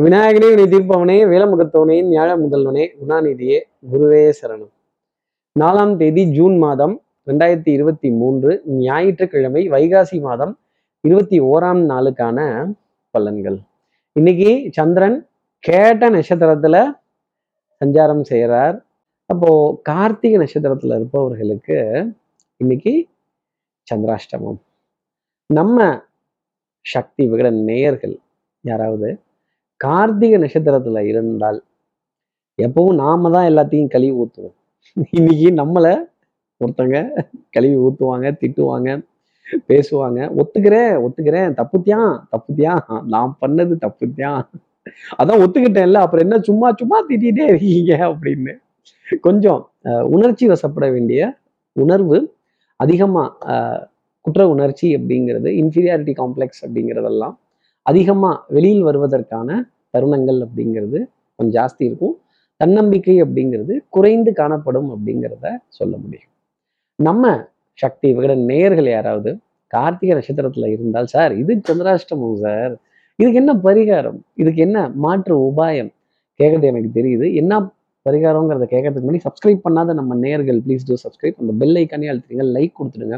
விநாயகனே வினை தீர்ப்பவனே வேலமுகத்தவனே ஞாழ முதல்வனே குணாநிதியே குருவே சரணம். நாலாம் தேதி ஜூன் மாதம் ரெண்டாயிரத்தி இருபத்தி மூன்று ஞாயிற்றுக்கிழமை வைகாசி மாதம் இருபத்தி ஓராம் நாளுக்கான பலன்கள். இன்னைக்கு சந்திரன் கேட்ட நட்சத்திரத்துல சஞ்சாரம் செய்கிறார் அப்போ கார்த்திகை நட்சத்திரத்துல இருப்பவர்களுக்கு இன்னைக்கு சந்திராஷ்டமம். நம்ம சக்தி விகட நேயர்கள் யாராவது? கார்த்திகை நட்சத்திரத்துல இருந்தால் எப்பவும் நாம தான் எல்லாத்தையும் கழுவி ஊத்துவோம். இன்னைக்கு நம்மளை ஒருத்தங்க கழுவி ஊத்துவாங்க திட்டுவாங்க பேசுவாங்க. ஒத்துக்கிறேன் ஒத்துக்கிறேன். தப்புத்தியான் தப்புத்தியான் நான் பண்ணது தப்புத்தியான் அதான் ஒத்துக்கிட்டேன்ல அப்புறம் என்ன சும்மா சும்மா திட்டிகிட்டே இருக்கீங்க அப்படின்னு. கொஞ்சம் அஹ், உணர்ச்சி வசப்பட வேண்டிய உணர்வு அதிகமா குற்ற உணர்ச்சி அப்படிங்கிறது இன்ஃபீரியாரிட்டி காம்ப்ளெக்ஸ் அப்படிங்கிறதெல்லாம் அதிகமா வெளியில் வருவதற்கான தருணங்கள் அப்படிங்கிறது கொஞ்சம் ஜாஸ்தி இருக்கும். தன்னம்பிக்கை அப்படிங்கிறது குறைந்து காணப்படும் அப்படிங்கிறத சொல்ல முடியும். நம்ம சக்தி விகட நேயர்கள் யாராவது கார்த்திகை நட்சத்திரத்துல இருந்தால் சார் இது சந்திராஷ்டமம் சார். இதுக்கு என்ன பரிகாரம்? இதுக்கு என்ன மாற்று உபாயம்? கேட்கறது எனக்கு தெரியுது. என்ன பரிகாரங்கிறத கேட்கறதுக்கு முன்னாடி சப்ஸ்கிரைப் பண்ணாத நம்ம நேயர்கள் ப்ளீஸ் டூ சப்ஸ்கிரைப் அந்த பெல் ஐக்கானே அழுத்துறீங்க லைக் கொடுத்துடுங்க.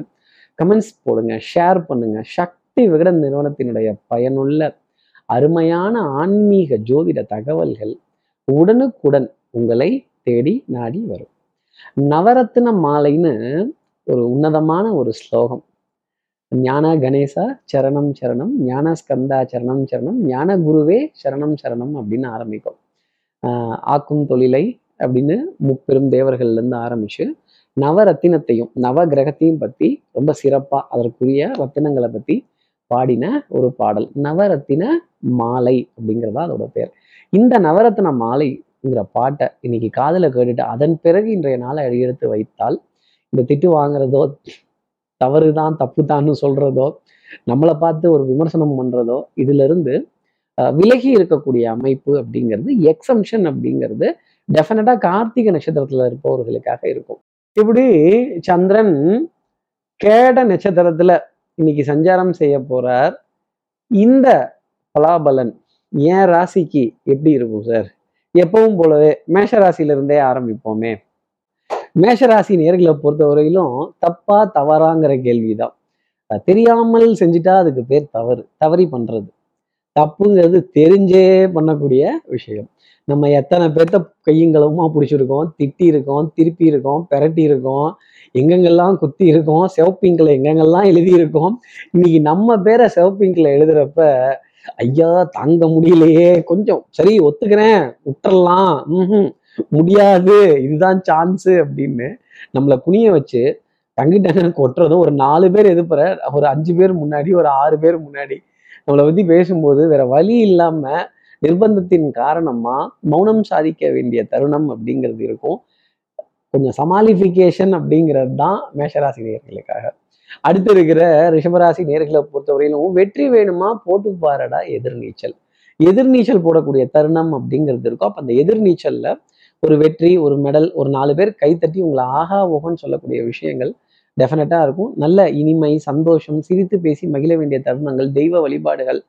கமெண்ட்ஸ் போடுங்க ஷேர் பண்ணுங்க சக்தி சக்தி விகடன் நிறுவனத்தினுடைய பயனுள்ள அருமையான ஆன்மீக ஜோதிட தகவல்கள் உடனுக்குடன் உங்களை தேடி நாடி வரும். நவரத்ன மாலைன்னு ஒரு உன்னதமான ஒரு ஸ்லோகம். ஞான கணேசா சரணம் சரணம் ஞான ஸ்கந்தா சரணம் சரணம் ஞான குருவே சரணம் சரணம் அப்படின்னு ஆரம்பிக்கும் ஆஹ் ஆக்கும் தொழிலை அப்படின்னு முப்பெரும் தேவர்கள்ல இருந்து ஆரம்பிச்சு நவரத்தினத்தையும் நவ கிரகத்தையும் பத்தி ரொம்ப சிறப்பா அதற்குரிய ரத்தினங்களை பத்தி பாடின ஒரு பாடல் நவரத்தின மாலை அப்படிங்கிறதா அதோட பேர். இந்த நவரத்தின மாலைங்கிற பாட்டை இன்னைக்கு காதுல கேட்டுட்டு அதன் பிறகு இன்றைய நாளை எடுத்து வைத்தால் இந்த திட்டு வாங்குறதோ தவறுதான் தப்புதான்னு சொல்றதோ நம்மளை பார்த்து ஒரு விமர்சனம் பண்றதோ இதுல இருந்து அஹ், விலகி இருக்கக்கூடிய அமைப்பு அப்படிங்கிறது எக்ஸம்ஷன் அப்படிங்கிறது டெஃபினட்டா கார்த்திகை நட்சத்திரத்துல இருப்பவர்களுக்காக இருக்கும். இப்படி சந்திரன் கேட நட்சத்திரத்துல இன்னைக்கு சஞ்சாரம் செய்ய போறார். இந்த பலாபலன் என் ராசிக்கு எப்படி இருக்கும் சார்? எப்பவும் போலவே மேஷ ராசியில இருந்தே ஆரம்பிப்போமே மேஷராசி நேர்களை பொறுத்தவரையிலும் தப்பா தவறாங்கிற கேள்விதான். தெரியாமல் செஞ்சுட்டா அதுக்கு பேர் தவறு தவறி பண்றது. தப்புங்கிறது தெரிஞ்சே பண்ணக்கூடிய விஷயம். நம்ம எத்தனை பேர்த்த கையங்களவுமா பிடிச்சிருக்கோம் திட்டி இருக்கோம் திருப்பி இருக்கோம் பெரட்டி இருக்கோம் எங்கெங்கெல்லாம் குத்தி இருக்கோம் சிவப்பிங்கில் எங்கெங்கெல்லாம் எழுதியிருக்கோம் இன்னைக்கு நம்ம பேரை சிவப்பிங்கில் எழுதுறப்ப ஐயா தாங்க முடியலையே கொஞ்சம் சரி ஒத்துக்கிறேன் விட்டுறலாம் ம் முடியாது இதுதான் சான்ஸு அப்படின்னு நம்மளை குனிய வச்சு டங்கு ஒட்டுறதும் கொட்டுறதும் ஒரு நாலு பேர் எதிர்ப்புற ஒரு அஞ்சு பேர் முன்னாடி ஒரு ஆறு பேர் முன்னாடி நம்மளை பற்றி பேசும்போது வேற வழி இல்லாமல் நிர்பந்தத்தின் காரணமாக மௌனம் சாதிக்க வேண்டிய தருணம் அப்படிங்கிறது இருக்கும். கொஞ்சம் சமாளிஃபிகேஷன் அப்படிங்கிறது தான் மேஷராசி நேர்களுக்காக. அடுத்து இருக்கிற ரிஷபராசி நேர்களை பொறுத்தவரையிலும் வெற்றி வேணுமா? போட்டு பாருடா எதிர்நீச்சல். எதிர்நீச்சல் போடக்கூடிய தருணம் அப்படிங்கிறது இருக்கும். அப்ப அந்த எதிர்நீச்சல்ல ஒரு வெற்றி ஒரு மெடல் ஒரு நாலு பேர் கைத்தட்டி உங்களை ஆகா ஓகன்னு சொல்லக்கூடிய விஷயங்கள் டெஃபினட்டாக இருக்கும். நல்ல இனிமை சந்தோஷம் சிரித்து பேசி மகிழ வேண்டிய தருணங்கள் தெய்வ வழிபாடுகள்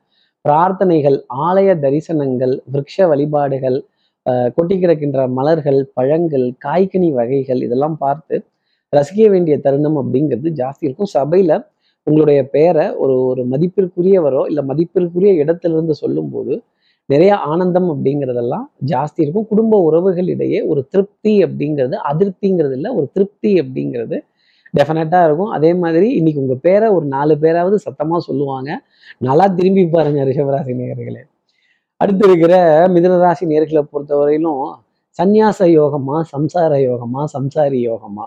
பிரார்த்தனைகள் ஆலய தரிசனங்கள் விரக்ஷ வழிபாடுகள் கொட்டி கிடக்கின்ற மலர்கள் பழங்கள் காய்கனி வகைகள் இதெல்லாம் பார்த்து ரசிக்க வேண்டிய தருணம் அப்படிங்கிறது ஜாஸ்தி இருக்கும். சபையில உங்களுடைய பெயரை ஒரு ஒரு மதிப்பிற்குரியவரோ இல்லை மதிப்பிற்குரிய இடத்திலிருந்து சொல்லும்போது நிறைய ஆனந்தம் அப்படிங்கிறதெல்லாம் ஜாஸ்தி இருக்கும். குடும்ப உறவுகளிடையே ஒரு திருப்தி அப்படிங்கிறது அதிருப்திங்கிறது இல்லை ஒரு திருப்தி அப்படிங்கிறது டெஃபினட்டாக இருக்கும். அதே மாதிரி இன்னைக்கு உங்கள் பேரை ஒரு நாலு பேராவது சத்தமாக சொல்லுவாங்க. நல்லா திரும்பி பாருங்க ரிஷபராசி நேயர்களே. அடுத்து இருக்கிற மிதனராசி நேர்களை பொறுத்தவரையிலும் சந்நியாச யோகமா சம்சார யோகமா சம்சாரி யோகமா?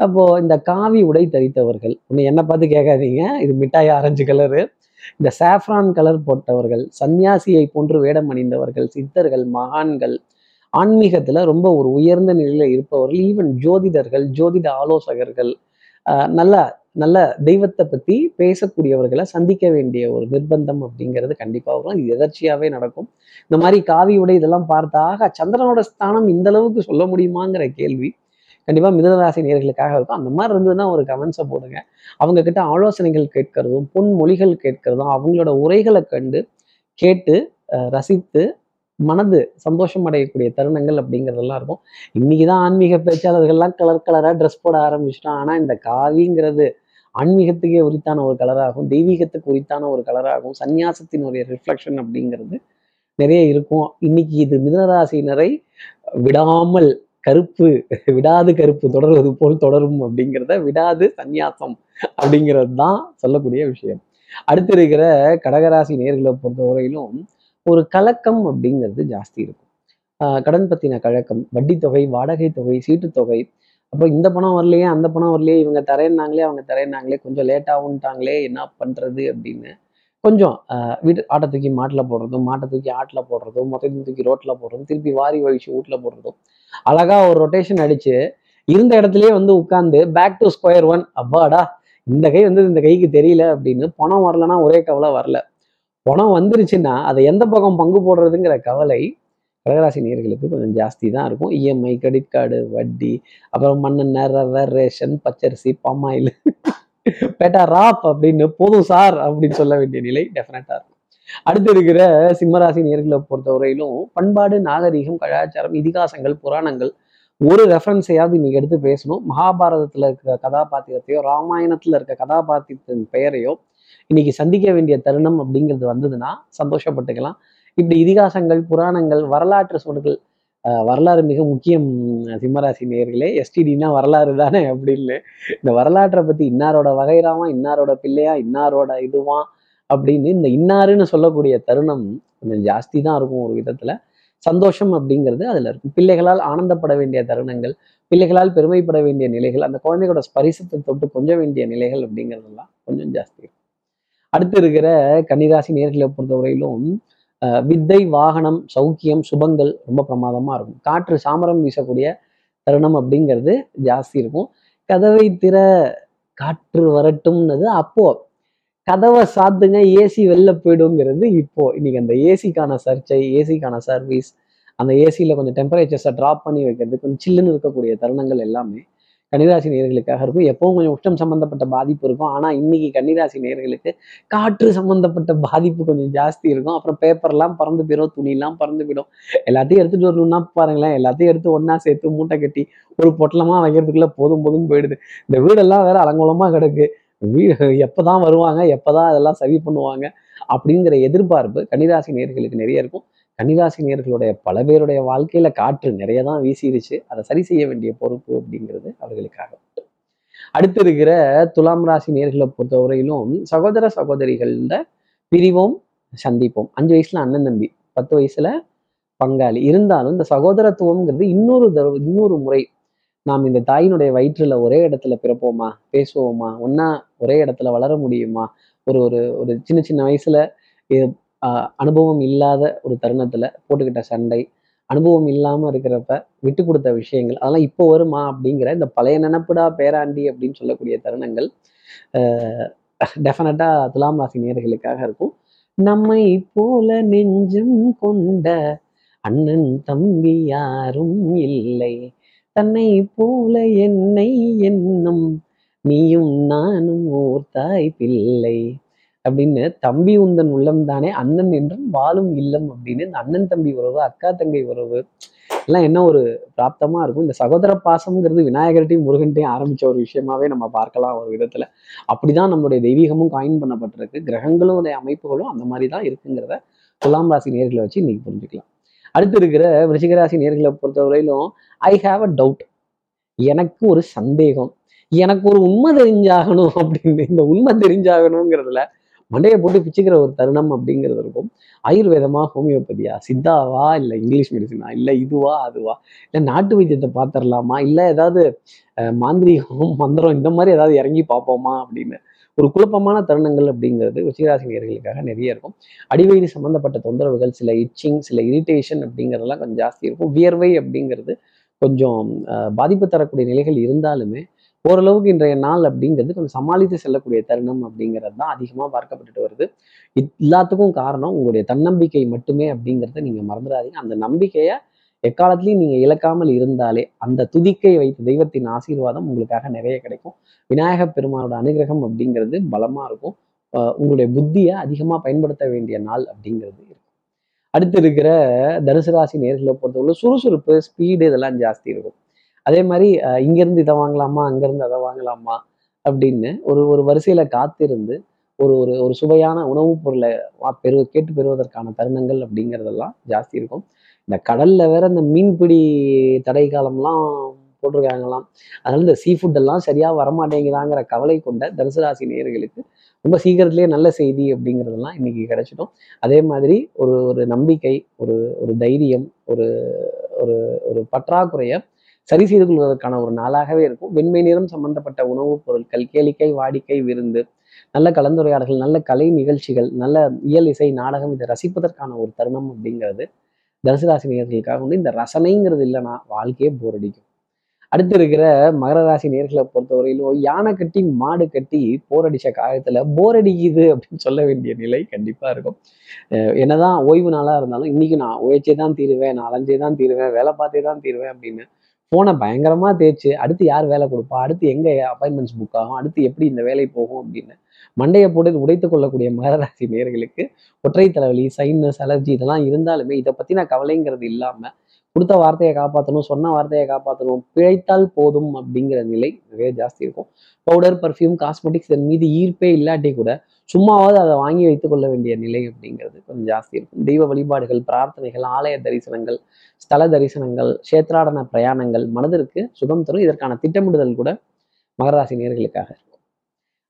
அப்போ இந்த காவி உடை தரித்தவர்கள் ஒன்று என்ன பார்த்து கேட்காதீங்க இது மிட்டாய் ஆரஞ்சு கலரு இந்த சாஃப்ரான் கலர் போட்டவர்கள் சந்நியாசியை போன்று வேடம் அணிந்தவர்கள் சித்தர்கள் மகான்கள் ஆன்மீகத்தில் ரொம்ப ஒரு உயர்ந்த நிலையில் இருப்பவர்கள் ஈவன் ஜோதிடர்கள் ஜோதிட ஆலோசகர்கள் நல்லா நல்ல தெய்வத்தை பத்தி பேசக்கூடியவர்களை சந்திக்க வேண்டிய ஒரு நிர்பந்தம் அப்படிங்கிறது கண்டிப்பா வரும். இது எதர்ச்சியாவே நடக்கும். இந்த மாதிரி காவி உடை இதெல்லாம் பார்த்தாக சந்திரனோட ஸ்தானம் இந்த அளவுக்கு சொல்ல முடியுமாங்கிற கேள்வி கண்டிப்பா மிதனராசி நேர்களுக்காக இருக்கும். அந்த மாதிரி இருந்ததுன்னா ஒரு கமெண்ட்ஸை போடுங்க. அவங்க கிட்ட ஆலோசனைகள் கேட்கறதும் பொன்மொழிகள் கேட்கறதும் அவங்களோட உரைகளை கண்டு கேட்டு ரசித்து மனது சந்தோஷம் அடையக்கூடிய தருணங்கள் அப்படிங்கிறதெல்லாம் இருக்கும். இன்னைக்கு தான் ஆன்மீக பேச்சாளர்கள்லாம் கலர் கலராக ட்ரெஸ் போட ஆரம்பிச்சிட்டோம் ஆனால் இந்த காவிங்கிறது ஆன்மீகத்துக்கே உரித்தான ஒரு கலராகும் தெய்வீகத்துக்கு உரித்தான ஒரு கலராகும் சந்நியாசத்தினுடைய ரிஃப்ளெக்ஷன் அப்படிங்கிறது நிறைய இருக்கும். இன்னைக்கு இது மிதனராசினரை விடாமல் கருப்பு விடாது கருப்பு தொடர்வது போல் தொடரும் அப்படிங்கிறத விடாது சந்நியாசம் அப்படிங்கிறது தான் சொல்லக்கூடிய விஷயம். அடுத்து இருக்கிற கடகராசி நேர்களை பொறுத்தவரையிலும் ஒரு கலக்கம் அப்படிங்கிறது ஜாஸ்தி இருக்கும். ஆஹ் கடன் பத்தின கழக்கம் வட்டி தொகை வாடகை தொகை சீட்டு தொகை அப்போ இந்த பணம் வரலையே அந்த பணம் வரலையே இவங்க தரேன்னாங்களே அவங்க தரேன்னாங்களே கொஞ்சம் லேட்டாகுன்ட்டாங்களே என்ன பண்றது அப்படின்னு. கொஞ்சம் வீட்டு ஆட்டை தூக்கி மாட்டில் போடுறதும் மாட்டை தூக்கி ஆட்டில் போடுறதும் மொத்தத்தையும் தூக்கி ரோட்டில் போடுறதும் திருப்பி வாரி வழிச்சு வீட்டில் போடுறதும். அழகா ஒரு ரொட்டேஷன் அடிச்சு இருந்த இடத்துலயே வந்து உட்காந்து பேக் டு ஸ்கொயர் ஒன் அப்பாடா இந்த கை வந்து இந்த கைக்கு தெரியல அப்படின்னு பணம் வரலன்னா ஒரே கவலை வரல. பணம் வந்துருச்சுன்னா அதை எந்த பக்கம் பங்கு போடுறதுங்கிற கவலை கடகராசி நேர்களுக்கு கொஞ்சம் ஜாஸ்தி தான் இருக்கும். இஎம்ஐ கிரெடிட் கார்டு வட்டி அப்புறம் மண்ணெண்ணெய் ரவை ரேஷன் பச்சரிசி பாமாயில். பேட்டா ராப் அப்படின்னு போதும் சார் அப்படின்னு சொல்ல வேண்டிய நிலை டெஃபினட்டாக இருக்கும். அடுத்து இருக்கிற சிம்மராசி நேர்களை பொறுத்தவரையிலும் பண்பாடு நாகரிகம் கலாச்சாரம் இதிகாசங்கள் புராணங்கள் ஒரு ரெஃபரன்ஸையாவது இன்னைக்கு எடுத்து பேசணும். மகாபாரதத்துல இருக்கிற கதாபாத்திரத்தையோ ராமாயணத்துல இருக்க கதாபாத்திரத்தின் பெயரையோ இன்னைக்கு சந்திக்க வேண்டிய தருணம் அப்படிங்கிறது வந்ததுன்னா சந்தோஷப்பட்டுக்கலாம். இப்படி இதிகாசங்கள் புராணங்கள் வரலாற்று சொல்கள் அஹ் வரலாறு மிக முக்கியம் சிம்மராசி நேர்களே எஸ்டிடினா வரலாறு தானே அப்படின்னு. இந்த வரலாற்றை பத்தி இன்னாரோட வகைராமா இன்னாரோட பிள்ளையா இன்னாரோட இதுவா அப்படின்னு இந்த இன்னாருன்னு சொல்லக்கூடிய தருணம் கொஞ்சம் ஜாஸ்தி தான் இருக்கும் ஒரு விதத்துல. சந்தோஷம் அப்படிங்கிறது அதுல இருக்கும். பிள்ளைகளால் ஆனந்தப்பட வேண்டிய தருணங்கள் பிள்ளைகளால் பெருமைப்பட வேண்டிய நிலைகள் அந்த குழந்தைகளோட ஸ்பரிசத்தை தொட்டு கொஞ்ச வேண்டிய நிலைகள் அப்படிங்கிறதெல்லாம் கொஞ்சம் ஜாஸ்தி இருக்கும். அடுத்து இருக்கிற கன்னிராசி நேர்களை பொறுத்தவரையிலும் வித்தை வாகனம் சௌக்கியம் சுபங்கள் ரொம்ப பிரமாதமா இருக்கும். காற்று சாமரம் வீசக்கூடிய தருணம் அப்படிங்கிறது ஜாஸ்தி இருக்கும். கதவை திற காற்று வரட்டும்னது அப்போ. கதவை சாத்துங்க ஏசி வெளில போயிடுங்கிறது இப்போ. இன்னைக்கு அந்த ஏசிக்கான சர்ச்சை ஏசிக்கான சர்வீஸ் அந்த ஏசியில் கொஞ்சம் டெம்பரேச்சர்ஸை ட்ராப் பண்ணி வைக்கிறது கொஞ்சம் சில்லுன்னு இருக்கக்கூடிய தருணங்கள் எல்லாமே கன்னிராசி நேர்களுக்காக இருக்கும். எப்பவும் கொஞ்சம் உஷ்டம் சம்பந்தப்பட்ட பாதிப்பு இருக்கும். ஆனால் இன்னைக்கு கன்னிராசி நேர்களுக்கு காற்று சம்பந்தப்பட்ட பாதிப்பு கொஞ்சம் ஜாஸ்தி இருக்கும். அப்புறம் பேப்பர்லாம் பறந்து போயிடும் துணிலாம் பறந்து போயிடும். எல்லாத்தையும் எடுத்துட்டு வரணும்னா பாருங்களேன். எல்லாத்தையும் எடுத்து ஒன்றா சேர்த்து மூட்டை கட்டி ஒரு பொட்டலமா வைக்கிறதுக்குள்ள போதும் போதும் போயிடுது. இந்த வீடெல்லாம் வேற அலங்கோலமா கிடக்கு. வீ எப்பதான் வருவாங்க? எப்பதான் அதெல்லாம் சரி பண்ணுவாங்க? அப்படிங்கிற எதிர்பார்ப்பு கன்னிராசி நேர்களுக்கு நிறைய இருக்கும். கன்னிராசி நேர்களுடைய பல பேருடைய வாழ்க்கையில காற்று நிறைய தான் வீசிருச்சு. அதை சரி செய்ய வேண்டிய பொறுப்பு அப்படிங்கிறது அவர்களுக்காக. அடுத்து இருக்கிற துலாம் ராசி நேர்களை பொறுத்தவரையிலும் சகோதர சகோதரிகள்ல பிரிவோம் சந்திப்போம். அஞ்சு வயசுல அண்ணன் தம்பி பத்து வயசுல பங்காளி. இருந்தாலும் இந்த சகோதரத்துவம்ங்கிறது இன்னொரு தடவை இன்னொரு முறை நாம் இந்த தாயினுடைய வயிற்றுல ஒரே இடத்துல பிறப்போமா பேசுவோமா ஒன்னா ஒரே இடத்துல வளர முடியுமா? ஒரு ஒரு ஒரு சின்ன சின்ன வயசுல அனுபவம் இல்லாத ஒரு தருணத்துல போட்டுக்கிட்ட சண்டை அனுபவம் இல்லாம இருக்கிறப்ப விட்டு கொடுத்த விஷயங்கள் அதெல்லாம் இப்போ வருமா அப்படிங்கிற இந்த பழைய நினப்புடா பேராண்டி அப்படின்னு சொல்லக்கூடிய தருணங்கள் டெஃபினட்டா துலாம் ராசி நேர்களுக்காக இருக்கும். நம்மை போல நெஞ்சம் கொண்ட அண்ணன் தம்பி யாரும் இல்லை. தன்னை போல என்னை என்னும் நீயும் நானும் ஓர் தாய் பிள்ளை. அப்படின்னு தம்பி உந்தன் உள்ளம் தானே அண்ணன் என்றும் வாழும் இல்லம் அப்படின்னு இந்த அண்ணன் தம்பி உறவு அக்கா தங்கை உறவு எல்லாம் என்ன ஒரு பிராப்தமா இருக்கும். இந்த சகோதர பாசம்ங்கிறது விநாயகர்ட்டையும் முருகன்ட்டையும் ஆரம்பிச்ச ஒரு விஷயமாவே நம்ம பார்க்கலாம் ஒரு விதத்துல. அப்படிதான் நம்மளுடைய தெய்வீகமும் காயின் பண்ணப்பட்டிருக்கு. கிரகங்களும் உடைய அமைப்புகளும் அந்த மாதிரி தான் இருக்குங்கிறத துலாம் ராசி நேர்களை வச்சு இன்னைக்கு புரிஞ்சுக்கலாம். அடுத்து இருக்கிற விருச்சிகராசி நேர்களை பொறுத்தவரையிலும் ஐ ஹாவ் அ டவுட் எனக்கு ஒரு சந்தேகம். எனக்கு ஒரு உண்மை தெரிஞ்சாகணும் அப்படின்னு இந்த உண்மை தெரிஞ்சாகணுங்கிறதுல மண்டையை போட்டு பிச்சுக்கிற ஒரு தருணம் அப்படிங்கிறது இருக்கும். ஆயுர்வேதமா ஹோமியோபதியா? சித்தாவா? இல்லை இங்கிலீஷ் மெடிசனா இல்லை இதுவா? அதுவா? இல்லை நாட்டு வைத்தியத்தை பார்த்துடலாமா இல்லை ஏதாவது அஹ், மாந்திரீகம் மந்திரம் இந்த மாதிரி ஏதாவது இறங்கி பார்ப்போமா அப்படின்னு. ஒரு குழப்பமான தருணங்கள் அப்படிங்கிறது உச்சிகராசினியர்களுக்காக நிறைய இருக்கும். அடிவயிறு சம்பந்தப்பட்ட தொந்தரவுகள் சில இச்சிங் சில இரிட்டேஷன் அப்படிங்கிறதெல்லாம் கொஞ்சம் ஜாஸ்தி இருக்கும். வியர்வை அப்படிங்கிறது கொஞ்சம் பாதிப்பு தரக்கூடிய நிலைகள் இருந்தாலுமே ஓரளவுக்கு இன்றைய நாள் அப்படிங்கிறது கொஞ்சம் சமாளித்து செல்லக்கூடிய தருணம் அப்படிங்கிறது தான் அதிகமாக பார்க்கப்பட்டுட்டு வருது. எல்லாத்துக்கும் காரணம் உங்களுடைய தன்னம்பிக்கை மட்டுமே அப்படிங்கிறத நீங்கள் மறந்துடாதீங்க. அந்த நம்பிக்கையை எக்காலத்துலையும் நீங்கள் இழக்காமல் இருந்தாலே அந்த துதிக்கை வைத்த தெய்வத்தின் ஆசீர்வாதம் உங்களுக்காக நிறைய கிடைக்கும். விநாயகப் பெருமானோட அனுகிரகம் அப்படிங்கிறது பலமாக இருக்கும். உங்களுடைய புத்தியை அதிகமாக பயன்படுத்த வேண்டிய நாள் அப்படிங்கிறது இருக்கும். அடுத்து இருக்கிற தனுசு ராசி நேர்களை பொறுத்தவரை சுறுசுறுப்பு ஸ்பீடு இதெல்லாம் ஜாஸ்தி இருக்கும். அதே மாதிரி இங்கேருந்து இதை வாங்கலாமா அங்கேருந்து அதை வாங்கலாமா அப்படின்னு ஒரு ஒரு வரிசையில் காத்திருந்து ஒரு ஒரு ஒரு சுவையான உணவுப் பொருளை பெரு கேட்டு பெறுவதற்கான தருணங்கள் அப்படிங்கிறதெல்லாம் ஜாஸ்தி இருக்கும். இந்த கடல்ல வேற இந்த மீன்பிடி தடை காலம்லாம் போட்டிருக்காங்களாம். அதனால இந்த சீ ஃபுட் எல்லாம் சரியா வரமாட்டேங்குதாங்கிற கவலை கொண்ட தனுசு ராசி நேயர்களுக்கு ரொம்ப சீக்கிரத்திலேயே நல்ல செய்தி அப்படிங்கிறதெல்லாம் இன்னைக்கு கிடைச்சிடும். அதே மாதிரி ஒரு ஒரு நம்பிக்கை ஒரு ஒரு தைரியம் ஒரு ஒரு ஒரு பற்றாக்குறையை சரி செய்து கொள்வதற்கான ஒரு நாளாகவே இருக்கும். வெண்மை நிறம் சம்பந்தப்பட்ட உணவுப் பொருட்கள் கேளிக்கை வாடிக்கை விருந்து நல்ல கலந்துரையாடல்கள் நல்ல கலை நிகழ்ச்சிகள் நல்ல இயல் இசை நாடகம் இதை ரசிப்பதற்கான ஒரு தருணம் அப்படிங்கிறது தனுசுராசி நேர்களுக்காக வந்து இந்த ரசனைங்கிறது இல்லைன்னா வாழ்க்கையே போர் அடிக்கும். அடுத்து இருக்கிற மகர ராசி நேர்களை பொறுத்தவரையிலும் யானை கட்டி மாடு கட்டி போர் அடிச்ச காலத்துல போர் அடிக்குது அப்படின்னு சொல்ல வேண்டிய நிலை கண்டிப்பா இருக்கும். அஹ் என்னதான் ஓய்வு நாளா இருந்தாலும் இன்னைக்கு நான் உழைச்சே தான் தீருவேன் நான் அலைஞ்சே தான் தீருவேன் வேலை பார்த்தே தான் தீருவேன் அப்படின்னு போனை பயங்கரமா தேய்ச்சி அடுத்து யார் வேலை கொடுப்பா? அடுத்து எங்க அப்பாயின்மெண்ட்ஸ் புக் ஆகும்? அடுத்து எப்படி இந்த வேலை போகும் அப்படின்னு மண்டையை போட்டு உடைத்து கொள்ளக்கூடிய மகராசி நேர்களுக்கு நேயர்களுக்கு ஒற்றை தலைவலி சைனஸ் அலர்ஜி இதெல்லாம் இருந்தாலுமே இதை பத்தின கவலைங்கிறது இல்லாம கொடுத்த வார்த்தையை காப்பாற்றணும் சொன்ன வார்த்தையை காப்பாற்றணும் பிழைத்தால் போதும் அப்படிங்கிற நிலை நிறைய ஜாஸ்தி இருக்கும். பவுடர் பர்ஃப்யூம் காஸ்மெட்டிக்ஸ் இதன் மீது ஈர்ப்பே இல்லாட்டி கூட சும்மாவது அதை வாங்கி வைத்துக் கொள்ள வேண்டிய நிலை அப்படிங்கிறது கொஞ்சம் ஜாஸ்தி இருக்கும். தெய்வ வழிபாடுகள் பிரார்த்தனைகள் ஆலய தரிசனங்கள் ஸ்தல தரிசனங்கள் சேத்ராடன பிரயாணங்கள் மனதிற்கு சுகம் தரும். இதற்கான திட்டமிடுதல் கூட மகராசி நேர்களுக்காக இருக்கும்.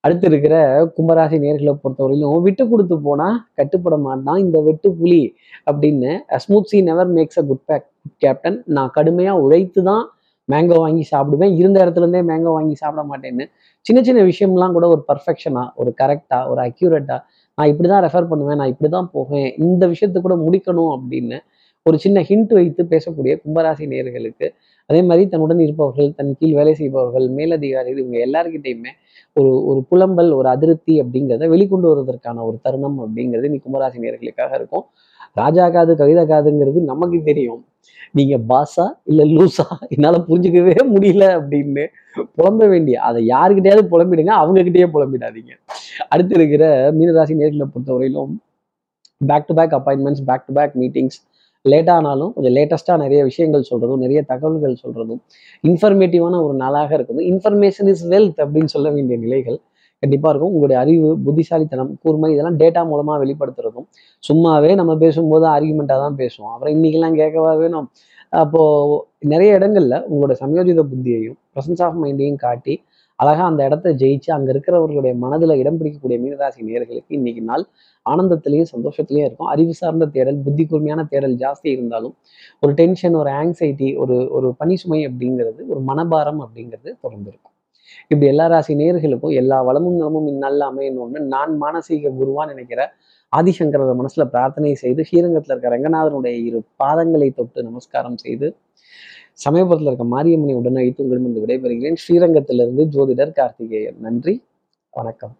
அடுத்து இருக்கிற கும்பராசி நேர்களை பொறுத்தவரையிலும் விட்டு கொடுத்து போனா கட்டுப்பட மாட்டான். இந்த வெட்டு புலி அப்படின்னு smooth sea never makes a good back captain நான் கடுமையா உழைத்து தான் மேங்கோ வாங்கி சாப்பிடுவேன். இருந்த இடத்துல இருந்தே மேங்கோ வாங்கி சாப்பிட மாட்டேன்னு. சின்ன சின்ன விஷயம்லாம் கூட ஒரு பர்ஃபெக்ஷனாக ஒரு கரெக்டாக ஒரு அக்யூரேட்டாக நான் இப்படி தான் ரெஃபர் பண்ணுவேன். நான் இப்படி தான் போவேன். இந்த விஷயத்தை கூட முடிக்கணும் அப்படின்னு ஒரு சின்ன ஹிண்ட் வைத்து பேசக்கூடிய கும்பராசி நேயர்களுக்கு அதே மாதிரி தன்னுடன் இருப்பவர்கள் தன் கீழ் வேலை செய்பவர்கள் மேலதிகாரிகள் இவங்க எல்லாருக்கிட்டையுமே ஒரு ஒரு புலம்பல் ஒரு அதிருப்தி அப்படிங்கிறத வெளிக்கொண்டு வருவதற்கான ஒரு தருணம் அப்படிங்கிறது இன்னைக்கு கும்பராசி நேர்களுக்காக இருக்கும். ராஜா காது கவிதா காதுங்கிறது நமக்கு தெரியும். நீங்க பாஸா இல்ல லூசா என்னால புரிஞ்சுக்கவே முடியல அப்படின்னு புலம்ப வேண்டிய அதை யாருக்கிட்டையாவது புலம்பிடுங்க அவங்க கிட்டயே புலம்பிடாதீங்க. அடுத்து இருக்கிற மீனராசி நேர்களை பொறுத்தவரையிலும் back to back appointments back to back meetings லேட்டாக ஆனாலும் கொஞ்சம் லேட்டஸ்ட்டாக நிறைய விஷயங்கள் சொல்கிறதும் நிறைய தகவல்கள் சொல்கிறதும் இன்ஃபர்மேட்டிவான ஒரு நாளாக இருக்குது இன்ஃபர்மேஷன் இஸ் வெல்த் அப்படின்னு சொல்ல வேண்டிய நிலைகள் கண்டிப்பாக இருக்கும். உங்களுடைய அறிவு புத்திசாலித்தனம் கூர்மை இதெல்லாம் டேட்டா மூலமாக வெளிப்படுத்துறதும் சும்மாவே நம்ம பேசும்போது ஆர்குமெண்ட்டாக தான் பேசுவோம். அப்புறம் இன்னைக்கெல்லாம் கேட்கவா வேணும் அப்போ நிறைய இடங்கள்ல உங்களோட சமயோஜித புத்தியையும் பிரசன்ஸ் ஆஃப் மைண்டையும் காட்டி அழகா அந்த இடத்த ஜெயிச்சு அங்க இருக்கிறவர்களுடைய மனதில் இடம் பிடிக்கக்கூடிய மீனராசி நேர்களுக்கு இன்னைக்கு நாள் ஆனந்தத்திலையும் சந்தோஷத்திலையும் இருக்கும். அறிவு சார்ந்த தேடல் புத்தி கூர்மையான தேடல் ஜாஸ்தி இருந்தாலும் ஒரு டென்ஷன் ஒரு ஆங்ஸைட்டி ஒரு ஒரு பனி சுமை அப்படிங்கிறது ஒரு மனபாரம் அப்படிங்கிறது தொடர்ந்து இருக்கும். இப்படி எல்லா ராசி நேர்களுக்கும் எல்லா வளமும் நலமும் இந்நாளில் அமையணும்னு நான் மானசீக குருவான் நினைக்கிற ஆதிசங்கரர் மனசுல பிரார்த்தனை செய்து ஸ்ரீரங்கத்துல இருக்க ரங்கநாதனுடைய இரு பாதங்களை தொட்டு நமஸ்காரம் செய்து சமயபுரத்தில் இருக்க மாரியம்மனை உடனே அழைத்து உங்களிடம் விடைபெறுகிறேன். ஸ்ரீரங்கத்திலிருந்து ஜோதிடர் கார்த்திகேயன். நன்றி. வணக்கம்.